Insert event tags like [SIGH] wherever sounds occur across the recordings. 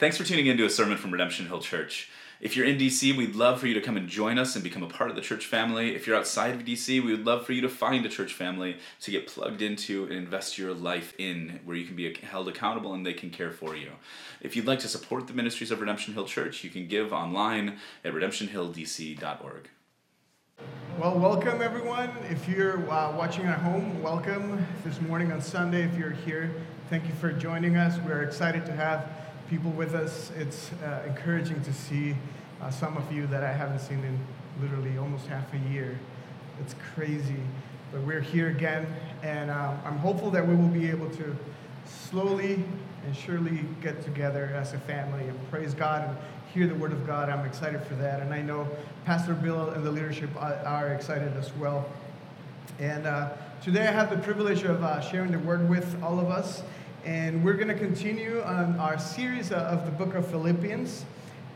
Thanks for tuning in to a sermon from Redemption Hill Church. If you're in DC, we'd love for you to come and join us and become a part of the church family. If you're outside of DC, we would love for you to find a church family to get plugged into and invest your life in, where you can be held accountable and they can care for you. If you'd like to support the ministries of Redemption Hill Church, you can give online at redemptionhilldc.org. Well, welcome everyone. If you're uh, watching at home, welcome this morning on Sunday. If you're here, thank you for joining us. We're excited to have people with us. It's uh, encouraging to see uh, some of you that I haven't seen in literally almost half a year. It's crazy. But we're here again, and um, I'm hopeful that we will be able to slowly and surely get together as a family and praise God and hear the Word of God. I'm excited for that. And I know Pastor Bill and the leadership are excited as well. And uh, today I have the privilege of uh, sharing the Word with all of us. And we're going to continue on our series of the book of Philippians.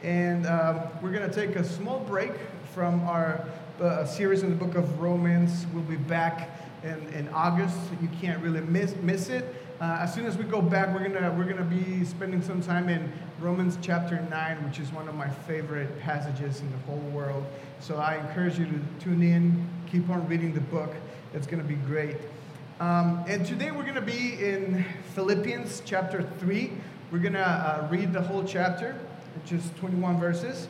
And um, we're going to take a small break from our uh, series in the book of Romans. We'll be back in, in August. You can't really miss, miss it. Uh, as soon as we go back, we're gonna we're gonna be spending some time in Romans chapter nine, which is one of my favorite passages in the whole world. So I encourage you to tune in, keep on reading the book. It's gonna be great. Um, and today we're going to be in Philippians chapter 3. We're going to uh, read the whole chapter, which is 21 verses.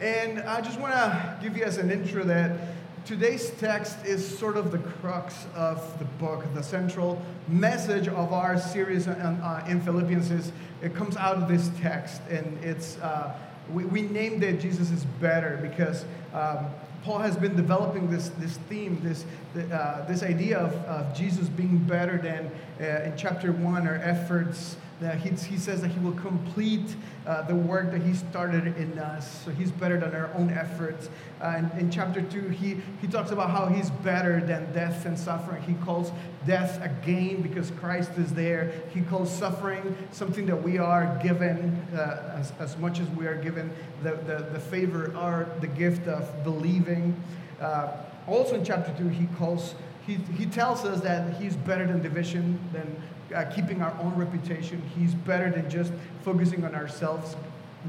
And I just want to give you as an intro that today's text is sort of the crux of the book. The central message of our series in, uh, in Philippians is it comes out of this text. And it's, uh, we, we named it Jesus is Better because. Um, Paul has been developing this, this theme, this, uh, this idea of, of Jesus being better than uh, in chapter one, our efforts. That he, he says that he will complete uh, the work that he started in us. So he's better than our own efforts. Uh, in, in chapter two, he, he talks about how he's better than death and suffering. He calls death a gain because Christ is there. He calls suffering something that we are given uh, as, as much as we are given the, the, the favor or the gift of believing. Uh, also in chapter 2, he calls, he, he tells us that he's better than division, than uh, keeping our own reputation. He's better than just focusing on ourselves.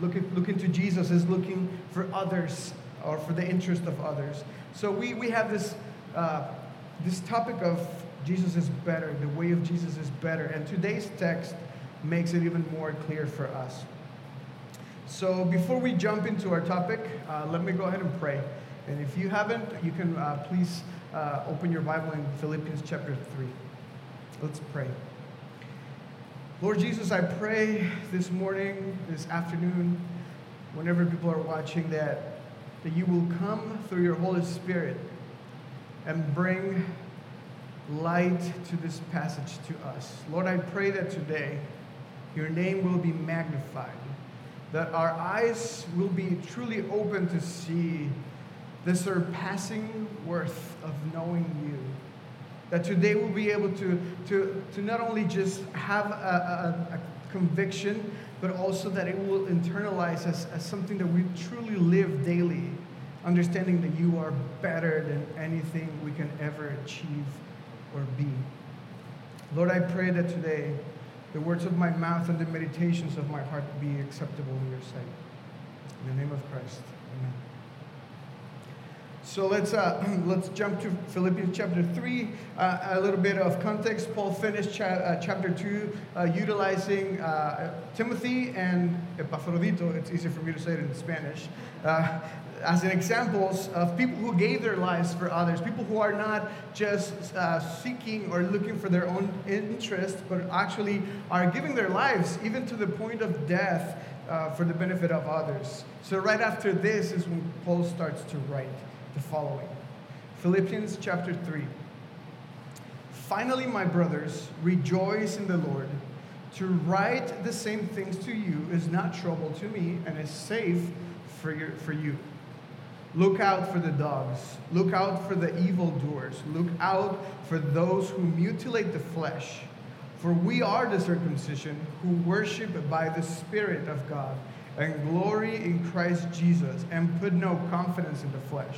Looking, looking to Jesus is looking for others or for the interest of others. So we, we have this, uh, this topic of Jesus is better, the way of Jesus is better. And today's text makes it even more clear for us. So before we jump into our topic, uh, let me go ahead and pray. And if you haven't, you can uh, please uh, open your Bible in Philippians chapter 3. Let's pray. Lord Jesus, I pray this morning, this afternoon, whenever people are watching, that, that you will come through your Holy Spirit and bring light to this passage to us. Lord, I pray that today your name will be magnified, that our eyes will be truly open to see the surpassing worth of knowing you. That today we'll be able to, to, to not only just have a, a, a conviction, but also that it will internalize as, as something that we truly live daily, understanding that you are better than anything we can ever achieve or be. Lord, I pray that today the words of my mouth and the meditations of my heart be acceptable in your sight. In the name of Christ. So let's, uh, [CLEARS THROAT] let's jump to Philippians chapter 3. Uh, a little bit of context. Paul finished cha- uh, chapter 2 uh, utilizing uh, Timothy and Epaphroditus. It's easier for me to say it in Spanish. Uh, as an examples of people who gave their lives for others, people who are not just seeking or looking for their own interest, but actually are giving their lives even to the point of death for the benefit of others. So right after this is when Paul starts to write the following Philippians chapter 3. Finally, my brothers, rejoice in the Lord. To write the same things to you is not trouble to me and is safe for, your, for you. Look out for the dogs. Look out for the evildoers. Look out for those who mutilate the flesh. For we are the circumcision who worship by the Spirit of God and glory in Christ Jesus and put no confidence in the flesh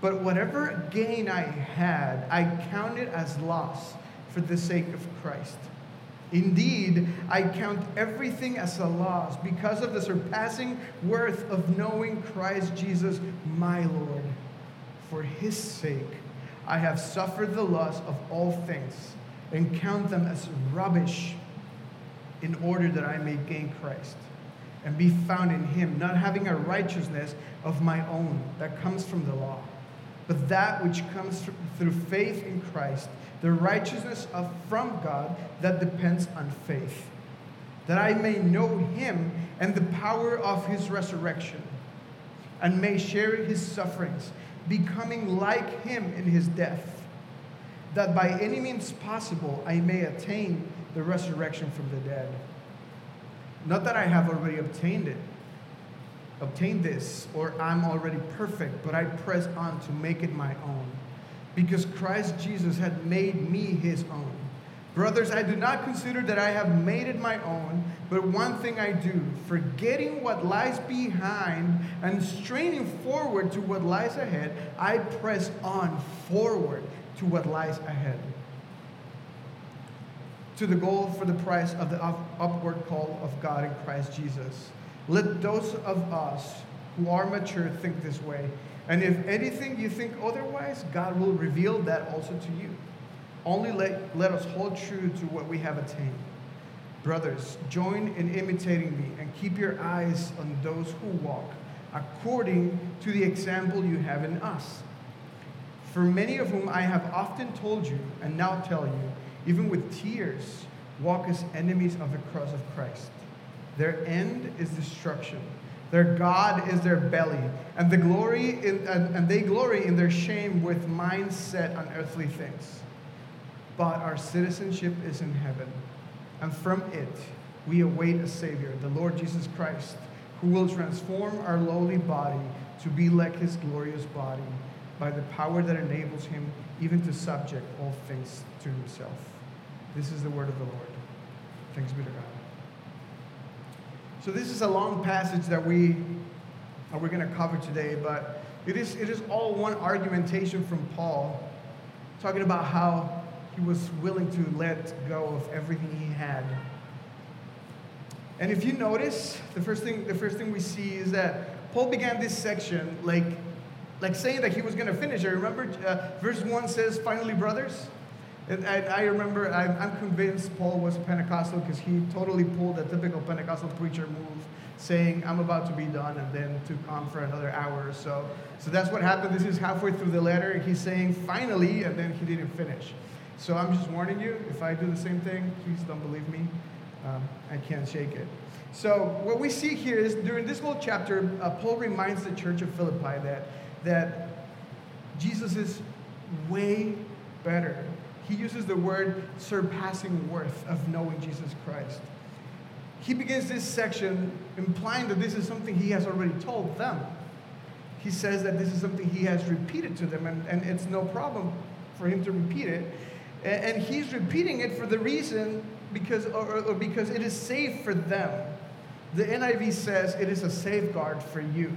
But whatever gain I had, I counted as loss for the sake of Christ. Indeed, I count everything as a loss because of the surpassing worth of knowing Christ Jesus, my Lord. For his sake, I have suffered the loss of all things and count them as rubbish in order that I may gain Christ and be found in him, not having a righteousness of my own that comes from the law, but that which comes through faith in Christ the righteousness of, from God that depends on faith, that I may know him and the power of his resurrection, and may share his sufferings, becoming like him in his death, that by any means possible I may attain the resurrection from the dead. Not that I have already obtained it, obtained this, or I'm already perfect, but I press on to make it my own because Christ Jesus had made me his own. Brothers, I do not consider that I have made it my own, but one thing I do, forgetting what lies behind and straining forward to what lies ahead, I press on forward to what lies ahead. To the goal for the price of the upward call of God in Christ Jesus. Let those of us who are mature think this way. And if anything you think otherwise, God will reveal that also to you. Only let, let us hold true to what we have attained. Brothers, join in imitating me and keep your eyes on those who walk according to the example you have in us. For many of whom I have often told you, and now tell you, even with tears, walk as enemies of the cross of Christ. Their end is destruction their God is their belly, and the glory in, and, and they glory in their shame with minds set on earthly things. But our citizenship is in heaven, and from it we await a Savior, the Lord Jesus Christ, who will transform our lowly body to be like his glorious body by the power that enables him even to subject all things to himself. This is the word of the Lord. Thanks be to God. So this is a long passage that we are we're going to cover today, but it is, it is all one argumentation from Paul, talking about how he was willing to let go of everything he had. And if you notice, the first thing, the first thing we see is that Paul began this section like, like saying that he was going to finish I Remember, uh, verse 1 says, Finally, brothers, and I, I remember, I'm, I'm, convinced Paul was Pentecostal because he totally pulled a typical Pentecostal preacher move, saying, I'm about to be done, and then to come for another hour or so. So that's what happened. This is halfway through the letter. He's saying, finally, and then he didn't finish. So I'm just warning you, if I do the same thing, please don't believe me. Um, I can't shake it. So what we see here is during this whole chapter, uh, Paul reminds the church of Philippi that, that Jesus is way better he uses the word surpassing worth of knowing Jesus Christ. He begins this section implying that this is something he has already told them. He says that this is something he has repeated to them, and, and it's no problem for him to repeat it. And, and he's repeating it for the reason because, or, or because it is safe for them. The NIV says it is a safeguard for you.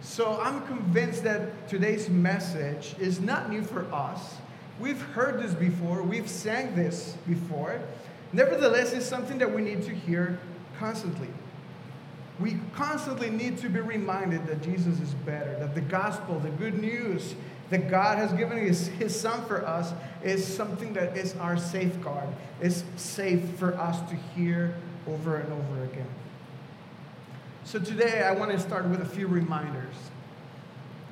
So I'm convinced that today's message is not new for us. We've heard this before, we've sang this before. Nevertheless, it's something that we need to hear constantly. We constantly need to be reminded that Jesus is better, that the gospel, the good news that God has given his, his son for us is something that is our safeguard, is safe for us to hear over and over again. So today I want to start with a few reminders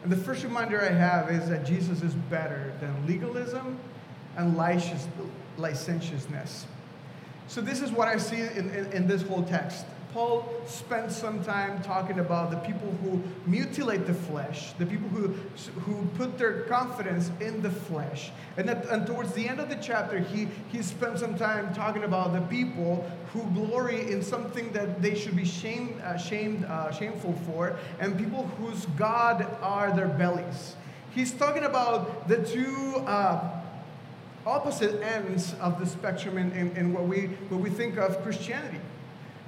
and the first reminder I have is that Jesus is better than legalism and licentiousness. So, this is what I see in, in, in this whole text. Paul spends some time talking about the people who mutilate the flesh, the people who, who put their confidence in the flesh. And, at, and towards the end of the chapter, he, he spends some time talking about the people who glory in something that they should be shamed, uh, shamed, uh, shameful for, and people whose God are their bellies. He's talking about the two. Uh, opposite ends of the spectrum in, in, in what, we, what we think of Christianity.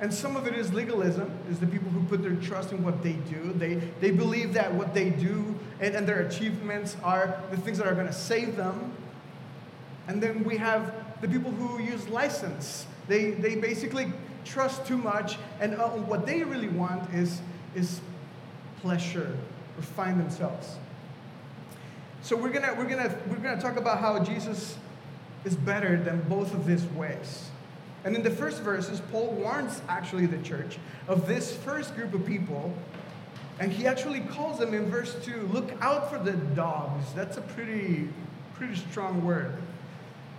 And some of it is legalism, is the people who put their trust in what they do. They, they believe that what they do and, and their achievements are the things that are going to save them. And then we have the people who use license. They, they basically trust too much, and uh, what they really want is, is pleasure or find themselves. So we're gonna, we're, gonna, we're gonna talk about how Jesus is better than both of these ways. And in the first verses, Paul warns actually the church of this first group of people. And he actually calls them in verse 2 look out for the dogs. That's a pretty, pretty strong word.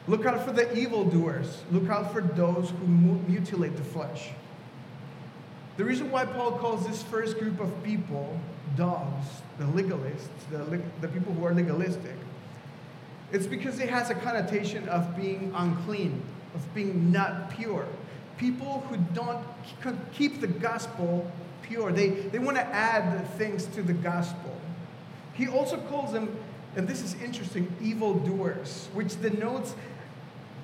Look out for the evildoers. Look out for those who mutilate the flesh. The reason why Paul calls this first group of people dogs, the legalists, the, the people who are legalistic, it's because it has a connotation of being unclean of being not pure. People who don't keep the gospel pure, they, they want to add things to the gospel. He also calls them, and this is interesting, evildoers, which denotes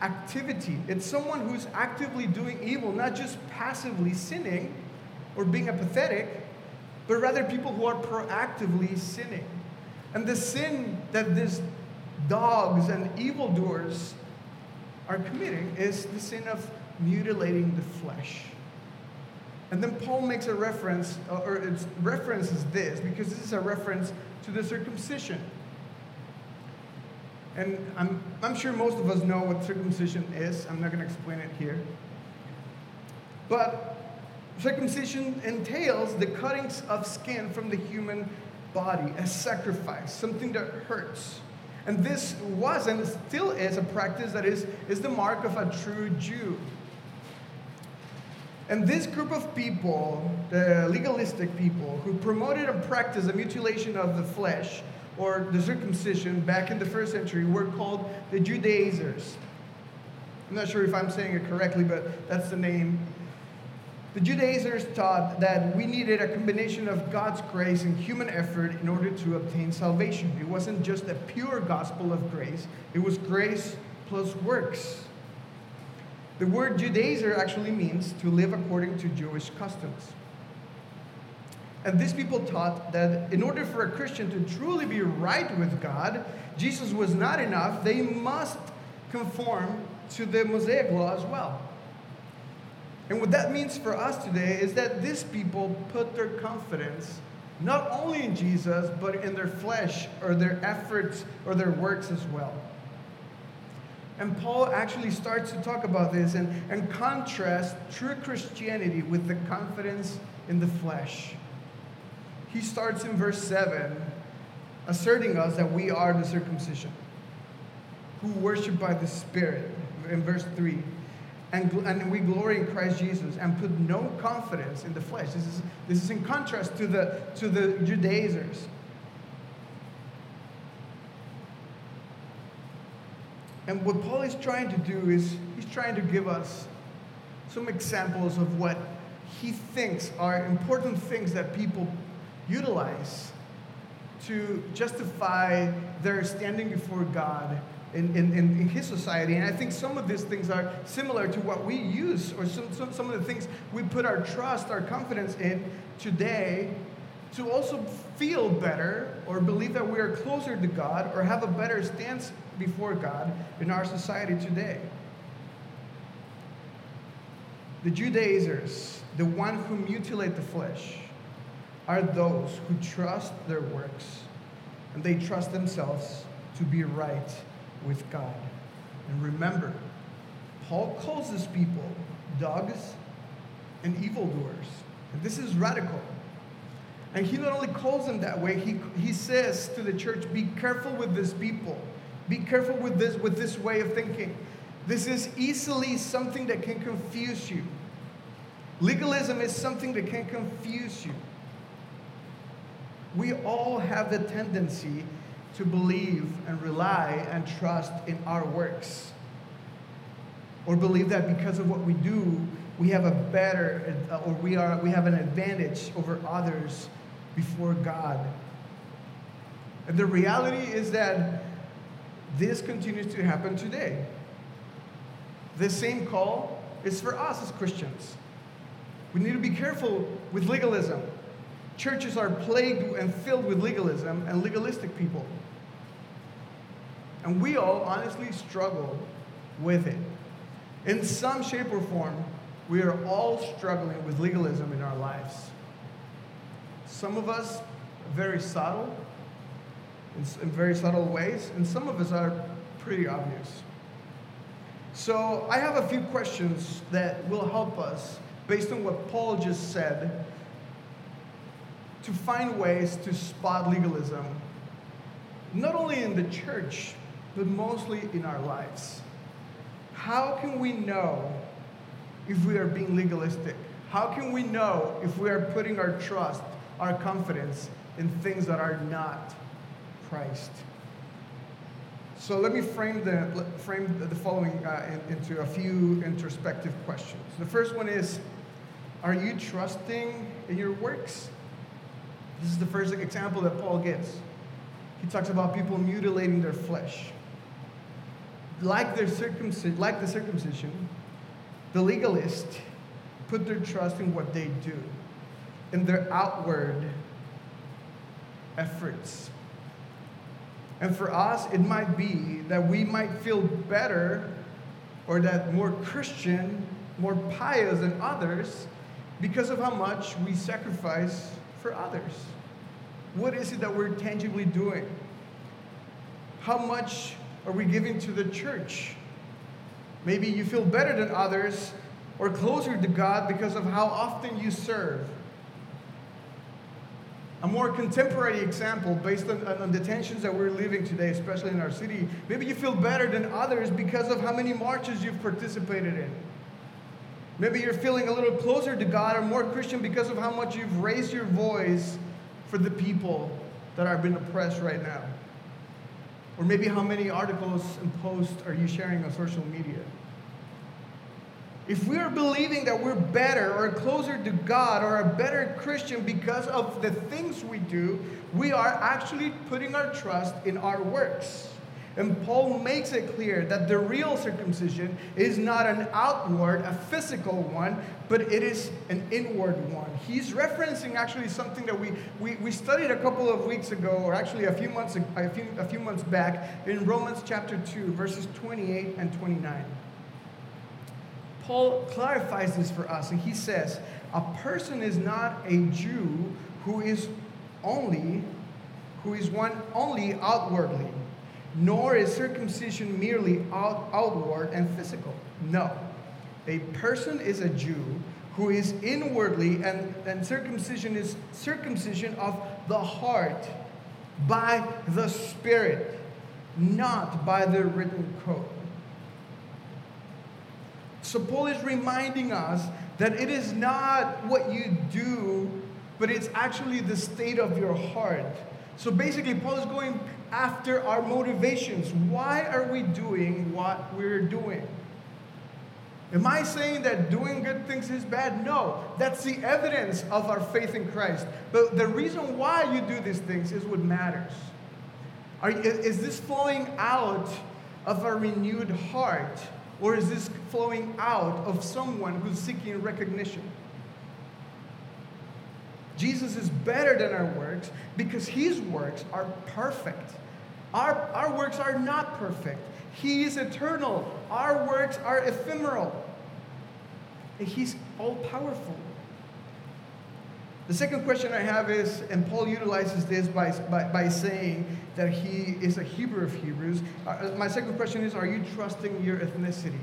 activity. It's someone who's actively doing evil, not just passively sinning or being apathetic, but rather people who are proactively sinning. And the sin that these dogs and evildoers are committing is the sin of mutilating the flesh. And then Paul makes a reference, uh, or it references this, because this is a reference to the circumcision. And I'm, I'm sure most of us know what circumcision is. I'm not going to explain it here. But circumcision entails the cuttings of skin from the human body as sacrifice, something that hurts. And this was and still is a practice that is, is the mark of a true Jew. And this group of people, the legalistic people, who promoted and practiced the mutilation of the flesh or the circumcision back in the first century, were called the Judaizers. I'm not sure if I'm saying it correctly, but that's the name the Judaizers taught that we needed a combination of God's grace and human effort in order to obtain salvation. It wasn't just a pure gospel of grace, it was grace plus works. The word Judaizer actually means to live according to Jewish customs. And these people taught that in order for a Christian to truly be right with God, Jesus was not enough. They must conform to the Mosaic law as well. And what that means for us today is that these people put their confidence not only in Jesus, but in their flesh or their efforts or their works as well. And Paul actually starts to talk about this and, and contrast true Christianity with the confidence in the flesh. He starts in verse 7, asserting us that we are the circumcision, who worship by the Spirit. In verse 3, and, and we glory in Christ Jesus and put no confidence in the flesh. This is, this is in contrast to the, to the Judaizers. And what Paul is trying to do is he's trying to give us some examples of what he thinks are important things that people utilize to justify their standing before God in, in, in, his society. And I think some of these things are similar to what we use, or some, some, some of the things we put our trust, our confidence in today to also feel better or believe that we are closer to God or have a better stance before God in our society today. The Judaizers, the one who mutilate the flesh, are those who trust their works and they trust themselves to be right with God. And remember, Paul calls these people dogs and evildoers. And this is radical. And he not only calls them that way, he, he says to the church, be careful with this people. Be careful with this, with this way of thinking. This is easily something that can confuse you. Legalism is something that can confuse you. We all have the tendency to believe and rely and trust in our works. Or believe that because of what we do, we have a better, or we, are, we have an advantage over others before God. And the reality is that this continues to happen today. The same call is for us as Christians. We need to be careful with legalism. Churches are plagued and filled with legalism and legalistic people. And we all honestly struggle with it. In some shape or form, we are all struggling with legalism in our lives. Some of us very subtle, in, very subtle ways, and some of us are pretty obvious. So I have a few questions that will help us, based on what Paul just said, to find ways to spot legalism, not only in the church, but mostly in our lives. How can we know if we are being legalistic? How can we know if we are putting our trust, our confidence in things that are not Christ? So let me frame the, frame the following uh, in, into a few introspective questions. The first one is Are you trusting in your works? This is the first example that Paul gives. He talks about people mutilating their flesh like, their like the circumcision, the legalist put their trust in what they do, in their outward efforts. And for us, it might be that we might feel better or that more Christian, more pious than others because of how much we sacrifice for others. What is it that we're tangibly doing? How much are we giving to the church? Maybe you feel better than others or closer to God because of how often you serve. A more contemporary example based on, on, the tensions that we're living today, especially in our city. Maybe you feel better than others because of how many marches you've participated in. Maybe you're feeling a little closer to God or more Christian because of how much you've raised your voice for the people that are being oppressed right now. Or maybe how many articles and posts are you sharing on social media? If we are believing that we're better or closer to God or a better Christian because of the things we do, we are actually putting our trust in our works. And Paul makes it clear that the real circumcision is not an outward, a physical one, but it is an inward one. He's referencing actually something that we, we, we studied a couple of weeks ago, or actually a few, months, a, few, a few months back, in Romans chapter 2, verses 28 and 29. Paul clarifies this for us, and he says, A person is not a Jew who is only, who is one only outwardly nor is circumcision merely out, outward and physical. No. A person is a Jew who is inwardly, and, and circumcision is circumcision of the heart by the Spirit, not by the written code. So Paul is reminding us that it is not what you do, but it's actually the state of your heart. So basically, Paul is going after our motivations. Why are we doing what we're doing? Am I saying that doing good things is bad? No. That's the evidence of our faith in Christ. But the reason why you do these things is what matters. Are, is this flowing out of a renewed heart? Or is this flowing out of someone who's seeking recognition? Jesus is better than our works because his works are perfect. Our, our works are not perfect. He is eternal. Our works are ephemeral. And he's all powerful. The second question I have is, and Paul utilizes this by, by, by saying that he is a Hebrew of Hebrews. Uh, my second question is, are you trusting your ethnicity?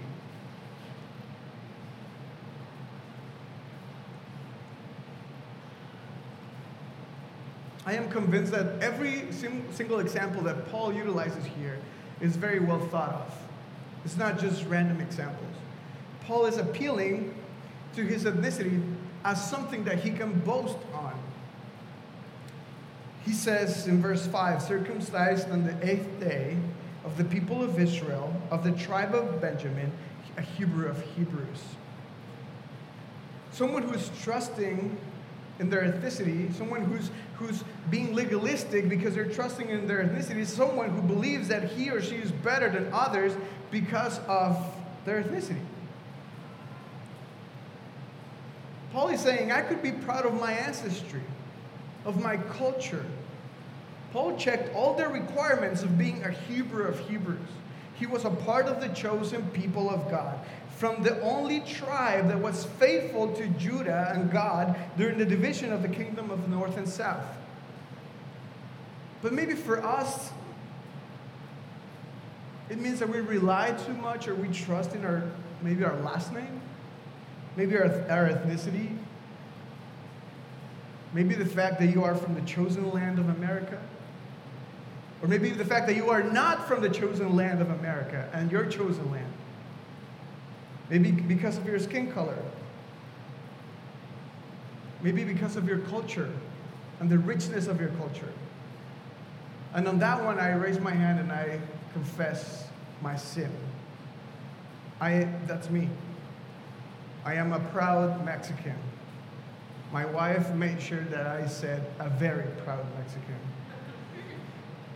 I am convinced that every single example that Paul utilizes here is very well thought of. It's not just random examples. Paul is appealing to his ethnicity as something that he can boast on. He says in verse 5 circumcised on the eighth day of the people of Israel, of the tribe of Benjamin, a Hebrew of Hebrews. Someone who is trusting in their ethnicity, someone who's, who's being legalistic because they're trusting in their ethnicity, someone who believes that he or she is better than others because of their ethnicity. Paul is saying, I could be proud of my ancestry, of my culture. Paul checked all the requirements of being a Hebrew of Hebrews. He was a part of the chosen people of God from the only tribe that was faithful to Judah and God during the division of the kingdom of north and south. But maybe for us, it means that we rely too much or we trust in our maybe our last name, maybe our, our ethnicity, maybe the fact that you are from the chosen land of America. Or maybe the fact that you are not from the chosen land of America and your chosen land. Maybe because of your skin color. Maybe because of your culture and the richness of your culture. And on that one, I raise my hand and I confess my sin. I, that's me. I am a proud Mexican. My wife made sure that I said a very proud Mexican.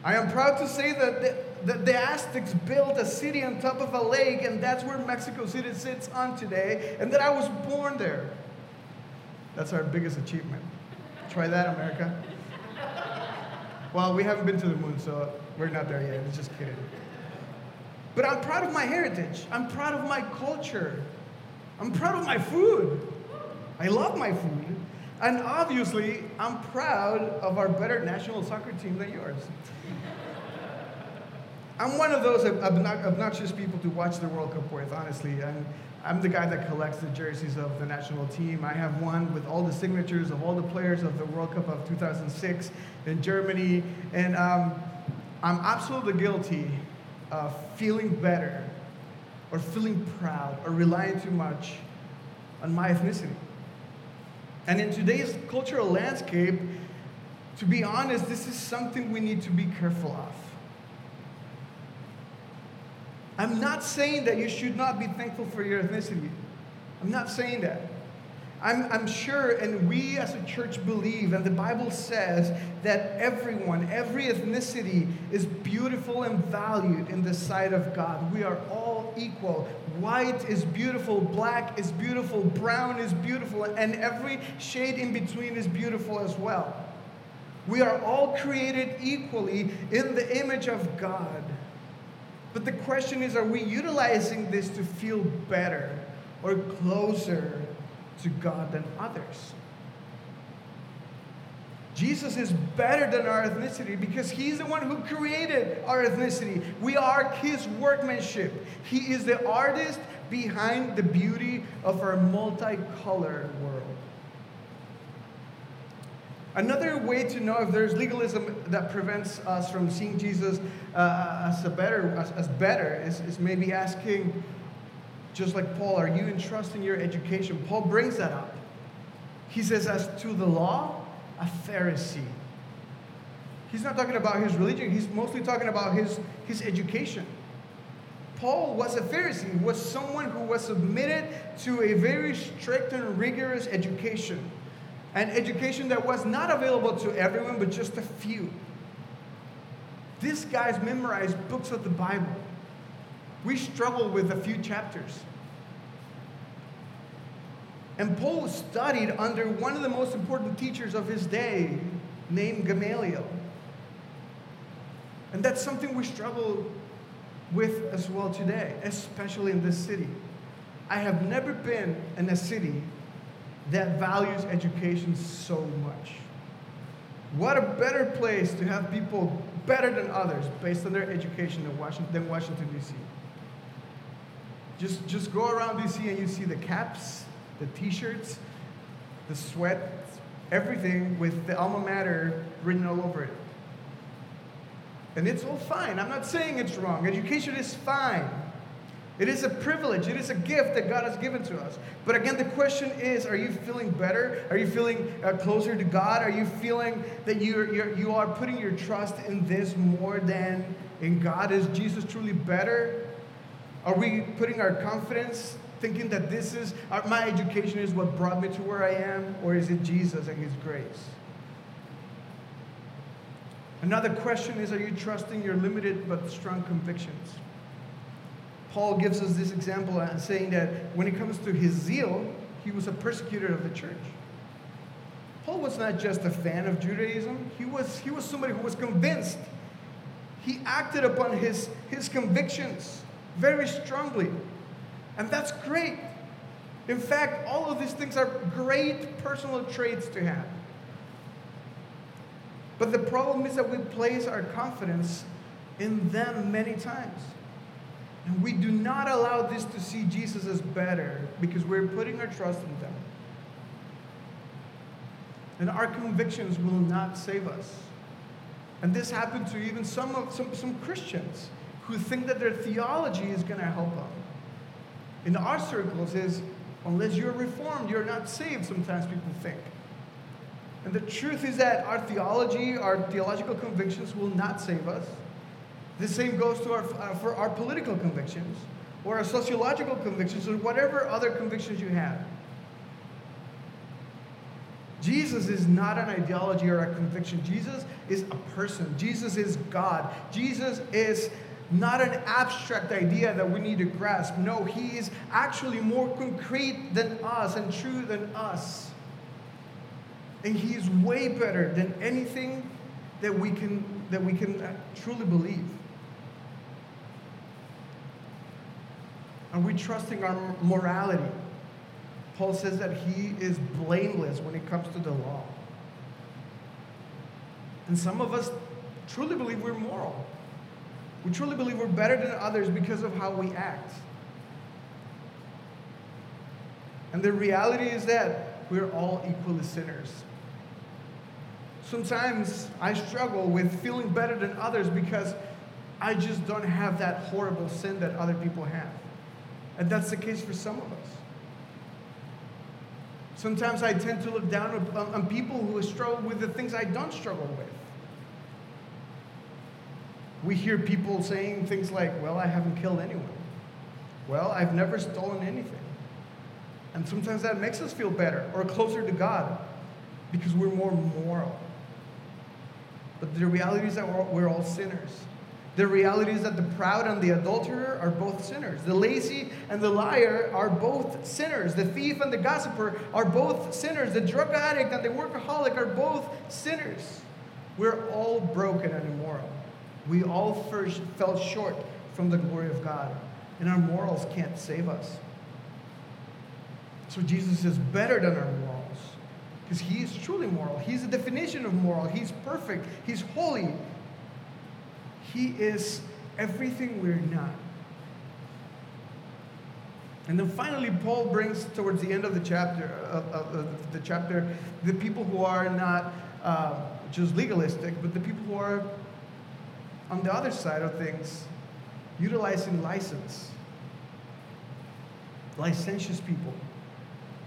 I am proud to say that the, the Aztecs built a city on top of a lake, and that's where Mexico City sits on today, and that I was born there. That's our biggest achievement. Try that, America. Well, we haven't been to the moon, so we're not there yet. It's just kidding. But I'm proud of my heritage. I'm proud of my culture. I'm proud of my food. I love my food. And obviously, I'm proud of our better national soccer team than yours. I'm one of those obnoxious people to watch the World Cup with, honestly. I'm, I'm the guy that collects the jerseys of the national team. I have one with all the signatures of all the players of the World Cup of 2006 in Germany. And um, I'm absolutely guilty of feeling better or feeling proud or relying too much on my ethnicity. And in today's cultural landscape, to be honest, this is something we need to be careful of. I'm not saying that you should not be thankful for your ethnicity. I'm not saying that. I'm, I'm sure, and we as a church believe, and the Bible says that everyone, every ethnicity is beautiful and valued in the sight of God. We are all equal. White is beautiful, black is beautiful, brown is beautiful, and every shade in between is beautiful as well. We are all created equally in the image of God. But the question is are we utilizing this to feel better or closer to God than others? Jesus is better than our ethnicity because he's the one who created our ethnicity. We are his workmanship. He is the artist behind the beauty of our multicolored world. Another way to know if there's legalism that prevents us from seeing Jesus uh, as a better as, as better is, is maybe asking, just like Paul, are you entrusting your education? Paul brings that up. He says, as to the law, a Pharisee. He's not talking about his religion, he's mostly talking about his, his education. Paul was a Pharisee, was someone who was submitted to a very strict and rigorous education an education that was not available to everyone, but just a few. These guys memorized books of the Bible. We struggle with a few chapters. And Paul studied under one of the most important teachers of his day, named Gamaliel. And that's something we struggle with as well today, especially in this city. I have never been in a city that values education so much. What a better place to have people better than others based on their education than Washington, D.C. Just, just go around D.C. and you see the caps, the t-shirts, the sweat, everything with the alma mater written all over it. And it's all fine. I'm not saying it's wrong. Education is fine. It is a privilege. It is a gift that God has given to us. But again, the question is are you feeling better? Are you feeling uh, closer to God? Are you feeling that you're, you're, you are putting your trust in this more than in God? Is Jesus truly better? Are we putting our confidence thinking that this is uh, my education is what brought me to where I am? Or is it Jesus and His grace? Another question is Are you trusting your limited but strong convictions? Paul gives us this example saying that when it comes to his zeal, he was a persecutor of the church. Paul was not just a fan of Judaism, he was, he was somebody who was convinced. He acted upon his, his convictions very strongly. And that's great. In fact, all of these things are great personal traits to have. But the problem is that we place our confidence in them many times. And we do not allow this to see Jesus as better because we're putting our trust in them. And our convictions will not save us. And this happened to even some, of, some, some Christians who think that their theology is going to help them. In our circles is, unless you're reformed, you're not saved, sometimes people think. And the truth is that our theology, our theological convictions will not save us. The same goes to our, uh, for our political convictions or our sociological convictions or whatever other convictions you have. Jesus is not an ideology or a conviction. Jesus is a person. Jesus is God. Jesus is not an abstract idea that we need to grasp. No, he is actually more concrete than us and true than us. And he is way better than anything that we can, that we can uh, truly believe. Are we trusting our morality? Paul says that he is blameless when it comes to the law. And some of us truly believe we're moral. We truly believe we're better than others because of how we act. And the reality is that we're all equally sinners. Sometimes I struggle with feeling better than others because I just don't have that horrible sin that other people have. And that's the case for some of us. Sometimes I tend to look down on, um, on people who struggle with the things I don't struggle with. We hear people saying things like, Well, I haven't killed anyone. Well, I've never stolen anything. And sometimes that makes us feel better or closer to God because we're more moral. But the reality is that we're, all sinners. The reality is that the proud and the adulterer are both sinners. The lazy and the liar are both sinners. The thief and the gossiper are both sinners. The drug addict and the workaholic are both sinners. We're all broken and immoral. We all first fell short from the glory of God, and our morals can't save us. So Jesus is better than our morals because he is truly moral. He's the definition of moral. He's perfect. He's holy. He is everything we're not. And then finally, Paul brings towards the end of the chapter, the chapter, the people who are not uh, just legalistic, but the people who are on the other side of things, utilizing license, licentious people.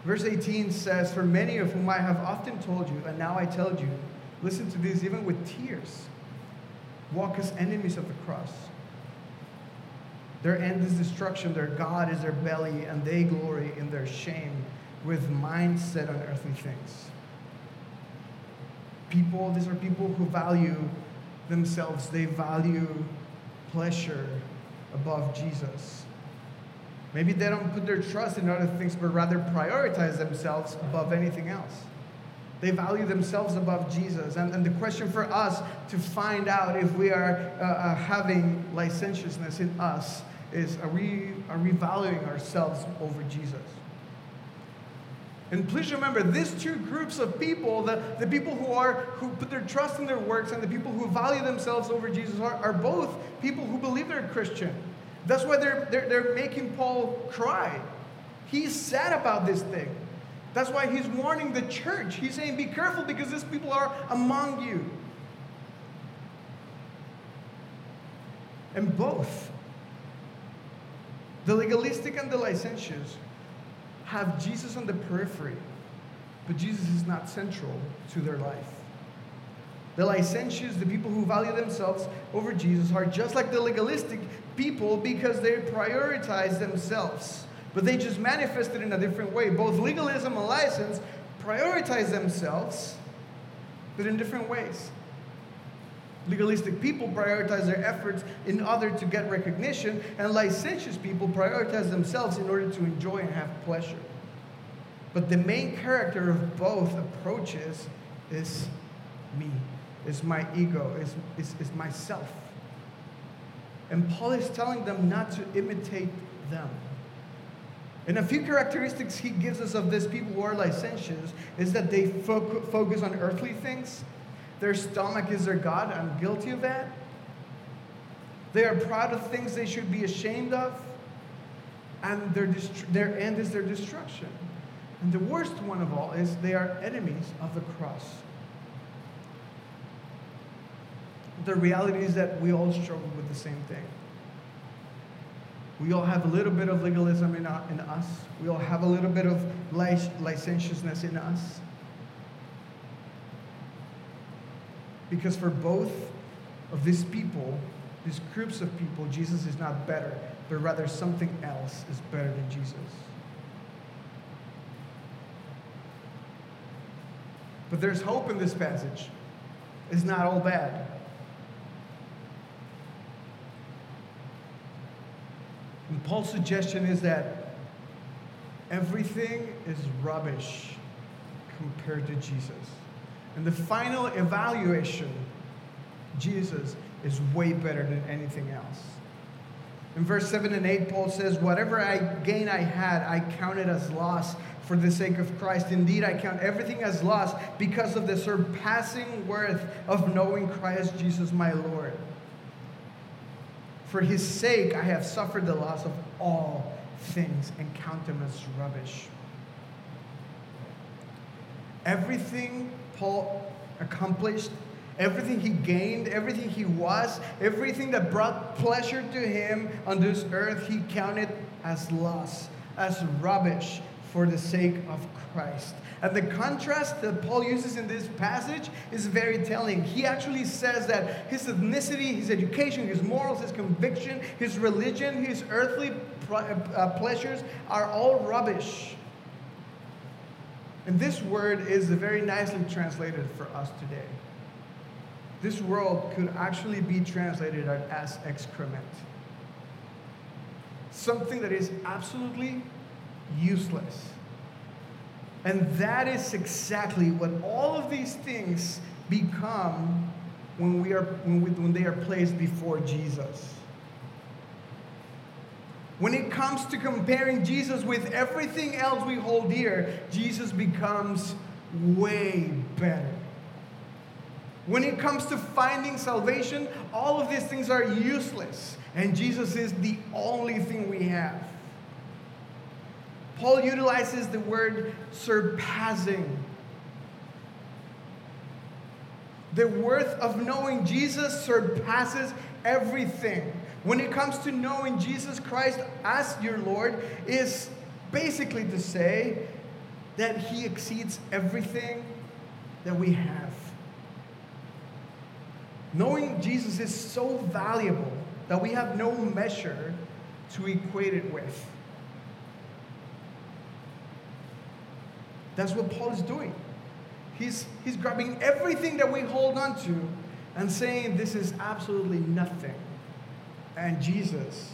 Verse 18 says, For many of whom I have often told you, and now I tell you, listen to this even with tears walk as enemies of the cross. Their end is destruction, their God is their belly, and they glory in their shame with mind set on earthly things. People, these are people who value themselves, they value pleasure above Jesus. Maybe they don't put their trust in other things, but rather prioritize themselves above anything else. They value themselves above Jesus. And, and the question for us to find out if we are uh, uh, having licentiousness in us is are we, are we valuing ourselves over Jesus? And please remember, these two groups of people, the, the people who are who put their trust in their works and the people who value themselves over Jesus are, are both people who believe they're Christian. That's why they're, they're, they're making Paul cry. He's sad about this thing. That's why he's warning the church. He's saying, Be careful because these people are among you. And both The legalistic and the licentious have Jesus on the periphery, but Jesus is not central to their life. The licentious, the people who value themselves over Jesus, are just like the legalistic people because they prioritize themselves. But they just manifest it in a different way. Both legalism and license prioritize themselves, but in different ways. Legalistic people prioritize their efforts in order to get recognition, and licentious people prioritize themselves in order to enjoy and have pleasure. But the main character of both approaches is me, is my ego, is, is, is myself. And Paul is telling them not to imitate them. And a few characteristics he gives us of these people who are licentious is that they fo- focus on earthly things. Their stomach is their God. I'm guilty of that. They are proud of things they should be ashamed of. And their, their end is their destruction. And the worst one of all is they are enemies of the cross. The reality is that we all struggle with the same thing. We all have a little bit of legalism in, our, in us. We all have a little bit of licentiousness in us. Because for both of these people, these groups of people, Jesus is not better, but rather something else is better than Jesus. But there's hope in this passage. It's not all bad. And Paul's suggestion is that everything is rubbish compared to Jesus. And the final evaluation, Jesus is way better than anything else. In verse 7 and 8, Paul says, Whatever I gain I had, I counted as loss for the sake of Christ. Indeed, I count everything as loss because of the surpassing worth of knowing Christ Jesus my Lord. For his sake, I have suffered the loss of all things and count them as rubbish. Everything Paul accomplished, everything he gained, everything he was, everything that brought pleasure to him on this earth, he counted as loss, as rubbish for the sake of Christ. And the contrast that Paul uses in this passage is very telling. He actually says that his ethnicity, his education, his morals, his conviction, his religion, his earthly uh, pleasures are all rubbish. And this word is very nicely translated for us today. This world could actually be translated as excrement. Something that is absolutely useless and that is exactly what all of these things become when, we are, when, we, when they are placed before Jesus. When it comes to comparing Jesus with everything else we hold dear, Jesus becomes way better. When it comes to finding salvation, all of these things are useless, and Jesus is the only thing we have. Paul utilizes the word surpassing. The worth of knowing Jesus surpasses everything. When it comes to knowing Jesus Christ as your Lord, is basically to say that He exceeds everything that we have. Knowing Jesus is so valuable that we have no measure to equate it with. That's what Paul is doing. He's, he's grabbing everything that we hold on to and saying this is absolutely nothing. And Jesus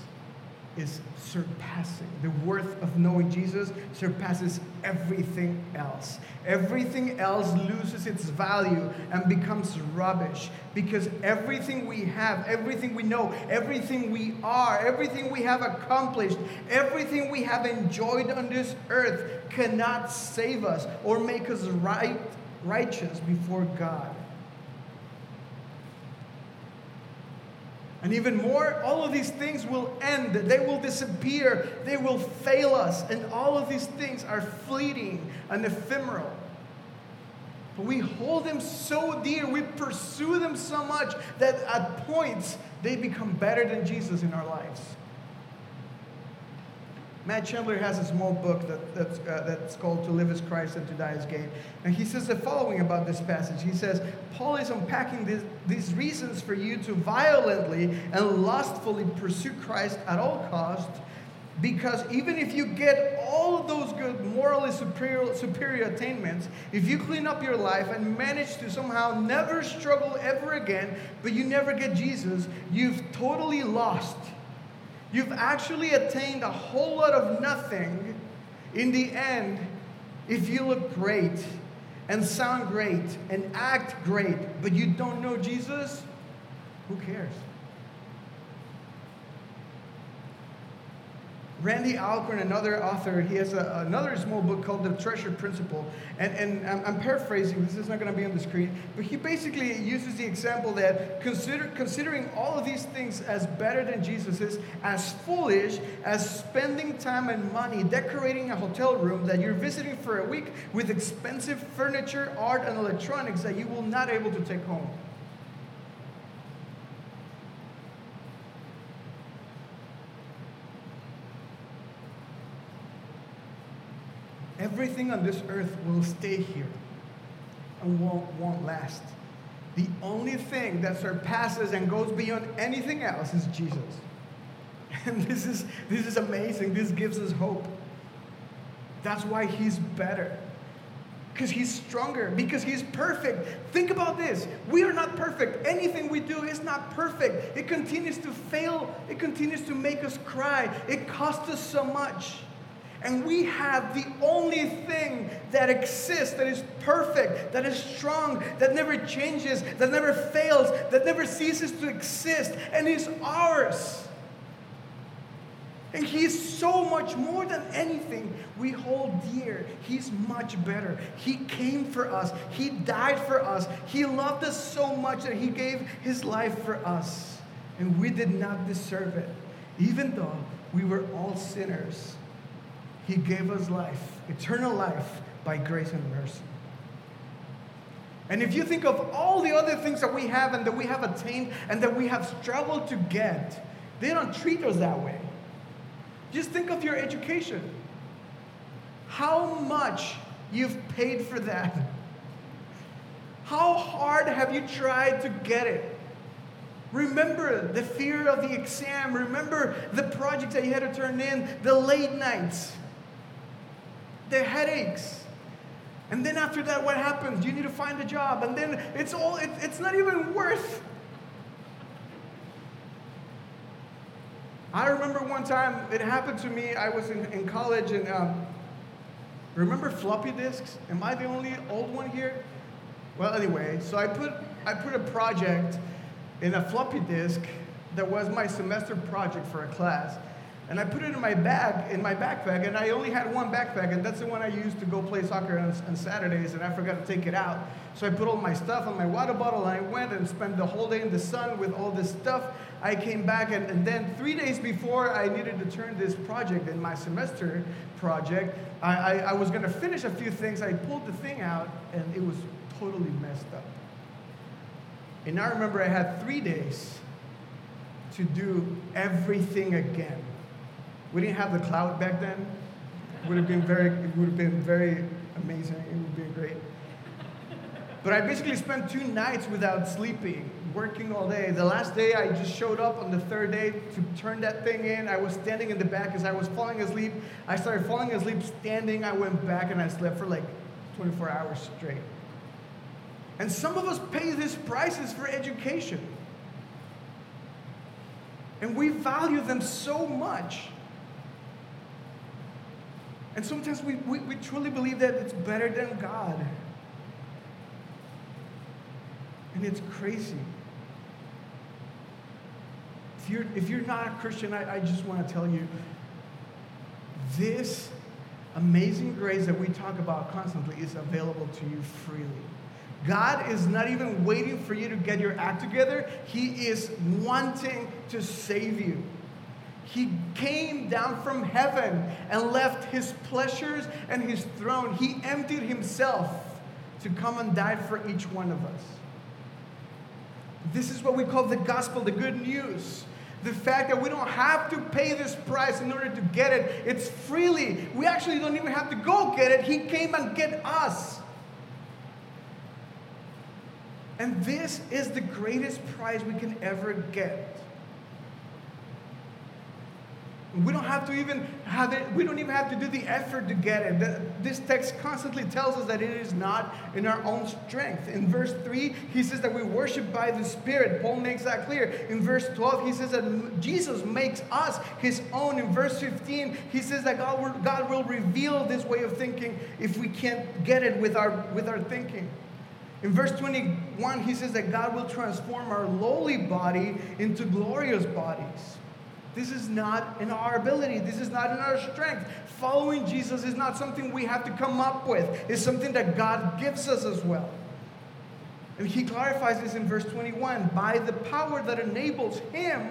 is surpassing. The worth of knowing Jesus surpasses everything else. Everything else loses its value and becomes rubbish because everything we have, everything we know, everything we are, everything we have accomplished, everything we have enjoyed on this earth cannot save us or make us right, righteous before God. And even more, all of these things will end. They will disappear. They will fail us. And all of these things are fleeting and ephemeral. But we hold them so dear, we pursue them so much that at points they become better than Jesus in our lives. Matt Chandler has a small book that, that's, uh, that's called To Live as Christ and to Die as Gain. And he says the following about this passage. He says, Paul is unpacking this, these reasons for you to violently and lustfully pursue Christ at all costs because even if you get all of those good morally superior, superior attainments, if you clean up your life and manage to somehow never struggle ever again, but you never get Jesus, you've totally lost. You've actually attained a whole lot of nothing in the end if you look great and sound great and act great, but you don't know Jesus, who cares? Randy Alcorn, another author, he has a, another small book called The Treasure Principle. And, and I'm, I'm paraphrasing, this is not going to be on the screen, but he basically uses the example that consider, considering all of these things as better than Jesus is, as foolish as spending time and money decorating a hotel room that you're visiting for a week with expensive furniture, art, and electronics that you will not able to take home. Everything on this earth will stay here and won't, won't last. The only thing that surpasses and goes beyond anything else is Jesus. [LAUGHS] And this is, this is amazing. This gives us hope. That's why he's better. Because he's stronger, because he's perfect. Think about this. We are not perfect. Anything we do is not perfect. It continues to fail, it continues to make us cry. It costs us so much. And we have the only thing that exists that is perfect, that is strong, that never changes, that never fails, that never ceases to exist, and is ours. And He's so much more than anything we hold dear. He's much better. He came for us, He died for us, He loved us so much that He gave His life for us. And we did not deserve it, even though we were all sinners. He gave us life, eternal life, by grace and mercy. And if you think of all the other things that we have and that we have attained and that we have struggled to get, they don't treat us that way. Just think of your education. How much you've paid for that. How hard have you tried to get it? Remember the fear of the exam. Remember the projects that you had to turn in, the late nights the headaches. And then after that, what happens? You need to find a job. And then it's all, it, it's not even worth. I remember one time it happened to me. I was in, in college and um, remember floppy disks? Am I the only old one here? Well, anyway, so I put, I put a project in a floppy disk that was my semester project for a class. And I put it in my bag, in my backpack, and I only had one backpack, and that's the one I used to go play soccer on, on Saturdays, and I forgot to take it out. So I put all my stuff on my water bottle, and I went and spent the whole day in the sun with all this stuff. I came back, and, and then three days before I needed to turn this project in my semester project, I, I, I was to finish a few things. I pulled the thing out, and it was totally messed up. And I remember I had three days to do everything again. We didn't have the cloud back then. It would have been very, it would have been very amazing. It would be great. But I basically spent two nights without sleeping, working all day. The last day, I just showed up on the third day to turn that thing in. I was standing in the back as I was falling asleep. I started falling asleep standing. I went back and I slept for like 24 hours straight. And some of us pay these prices for education. And we value them so much. And sometimes we, we, we truly believe that it's better than God. And it's crazy. If you're, if you're not a Christian, I, I just want to tell you this amazing grace that we talk about constantly is available to you freely. God is not even waiting for you to get your act together, He is wanting to save you. He came down from heaven and left his pleasures and his throne. He emptied himself to come and die for each one of us. This is what we call the gospel, the good news. The fact that we don't have to pay this price in order to get it, it's freely. We actually don't even have to go get it. He came and get us. And this is the greatest prize we can ever get. We don't have to even have it, we don't even have to do the effort to get it. This text constantly tells us that it is not in our own strength. In verse 3, he says that we worship by the Spirit. Paul makes that clear. In verse 12, he says that Jesus makes us his own. In verse 15, he says that God will, God will reveal this way of thinking if we can't get it with our, with our thinking. In verse 21, he says that God will transform our lowly body into glorious bodies. This is not in our ability. This is not in our strength. Following Jesus is not something we have to come up with, it's something that God gives us as well. And he clarifies this in verse 21 by the power that enables him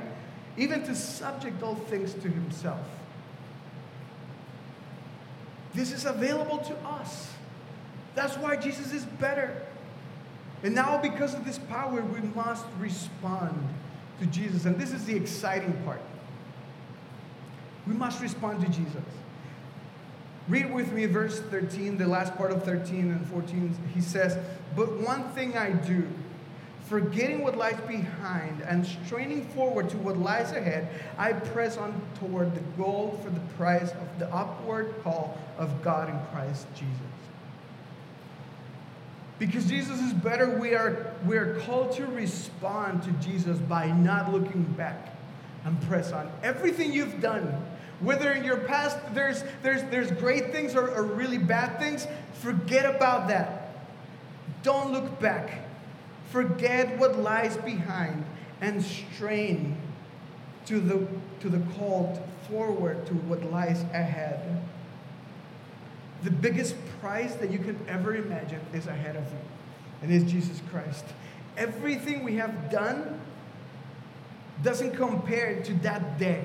even to subject all things to himself. This is available to us. That's why Jesus is better. And now, because of this power, we must respond to Jesus. And this is the exciting part. We must respond to Jesus. Read with me verse 13, the last part of 13 and 14. He says, But one thing I do, forgetting what lies behind and straining forward to what lies ahead, I press on toward the goal for the prize of the upward call of God in Christ Jesus. Because Jesus is better, we are, we are called to respond to Jesus by not looking back and press on. Everything you've done, whether in your past there's, there's, there's great things or, or really bad things, forget about that. Don't look back. Forget what lies behind and strain to the, to the call forward to what lies ahead. The biggest prize that you can ever imagine is ahead of you, and is Jesus Christ. Everything we have done doesn't compare to that day.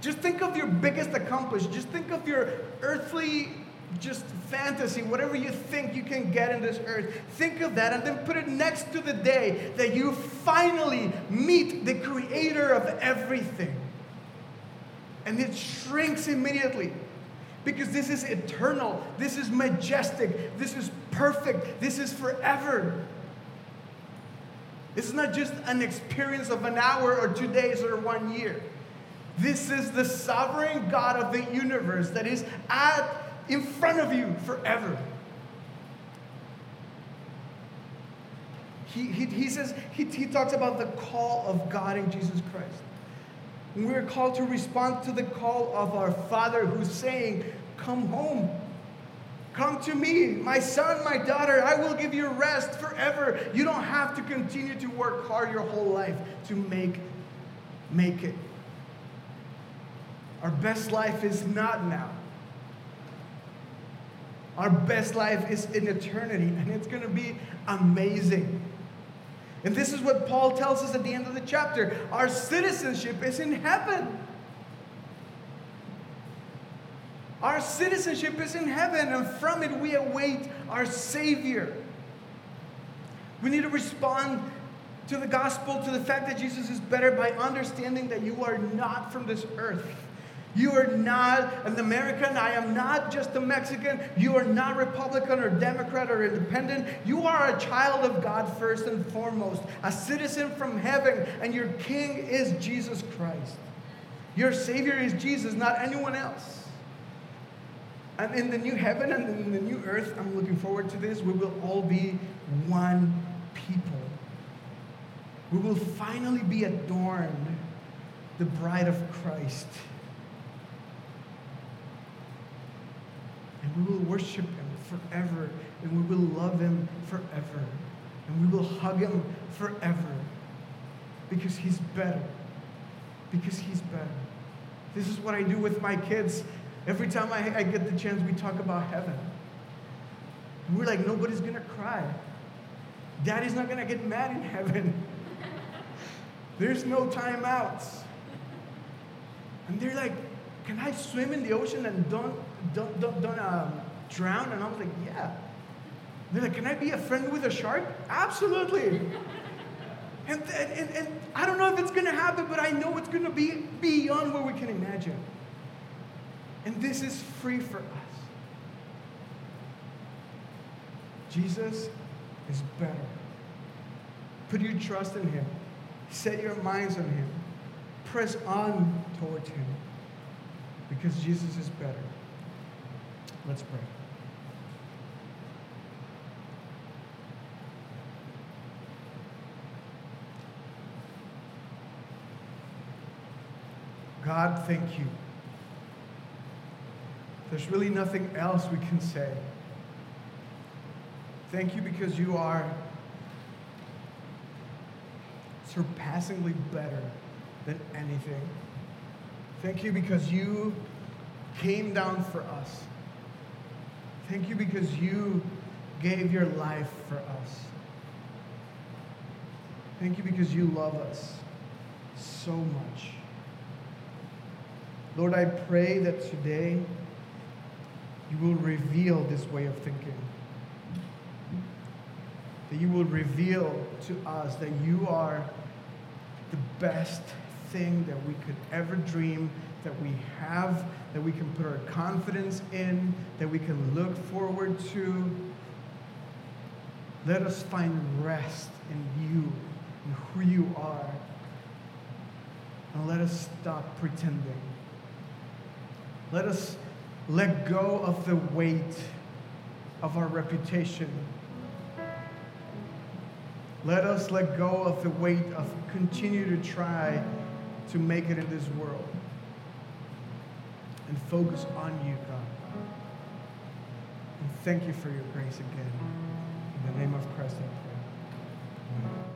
Just think of your biggest accomplishment. Just think of your earthly just fantasy, whatever you think you can get in this earth. Think of that and then put it next to the day that you finally meet the creator of everything. And it shrinks immediately because this is eternal, this is majestic, this is perfect, this is forever. It's not just an experience of an hour or two days or one year. This is the sovereign God of the universe that is at in front of you forever. He, he, he says, he, he talks about the call of God in Jesus Christ. we're called to respond to the call of our Father who's saying, Come home. Come to me, my son, my daughter. I will give you rest forever. You don't have to continue to work hard your whole life to make, make it. Our best life is not now. Our best life is in eternity, and it's going to be amazing. And this is what Paul tells us at the end of the chapter our citizenship is in heaven. Our citizenship is in heaven, and from it we await our Savior. We need to respond to the gospel, to the fact that Jesus is better by understanding that you are not from this earth. You are not an American. I am not just a Mexican. You are not Republican or Democrat or independent. You are a child of God first and foremost, a citizen from heaven, and your king is Jesus Christ. Your Savior is Jesus, not anyone else. And in the new heaven and in the new earth, I'm looking forward to this, we will all be one people. We will finally be adorned, the bride of Christ. And we will worship him forever, and we will love him forever, and we will hug him forever because he's better. Because he's better. This is what I do with my kids. Every time I, I get the chance, we talk about heaven. And we're like, nobody's to cry. Daddy's not to get mad in heaven. [LAUGHS] There's no timeouts. And they're like, can I swim in the ocean and don't, don't, don't, don't um, drown? And I was like, yeah. They're like, can I be a friend with a shark? Absolutely. And, and, and I don't know if it's going to happen, but I know it's going to be beyond what we can imagine. And this is free for us. Jesus is better. Put your trust in Him. Set your minds on Him. Press on towards Him because Jesus is better. Let's pray. God, thank you. There's really nothing else we can say. Thank you because you are surpassingly better than anything. Thank you because you came down for us. Thank you because you gave your life for us. Thank you because you love us so much. Lord, I pray that today you will reveal this way of thinking. That you will reveal to us that you are the best thing that we could ever dream, that we have, that we can put our confidence in, that we can look forward to. Let us find rest in you and who you are. And let us stop pretending. Let us let go of the weight of our reputation. Let us let go of the weight of continue to try to make it in this world and focus on you, God. And thank you for your grace again. In the name of Christ, I pray. Amen.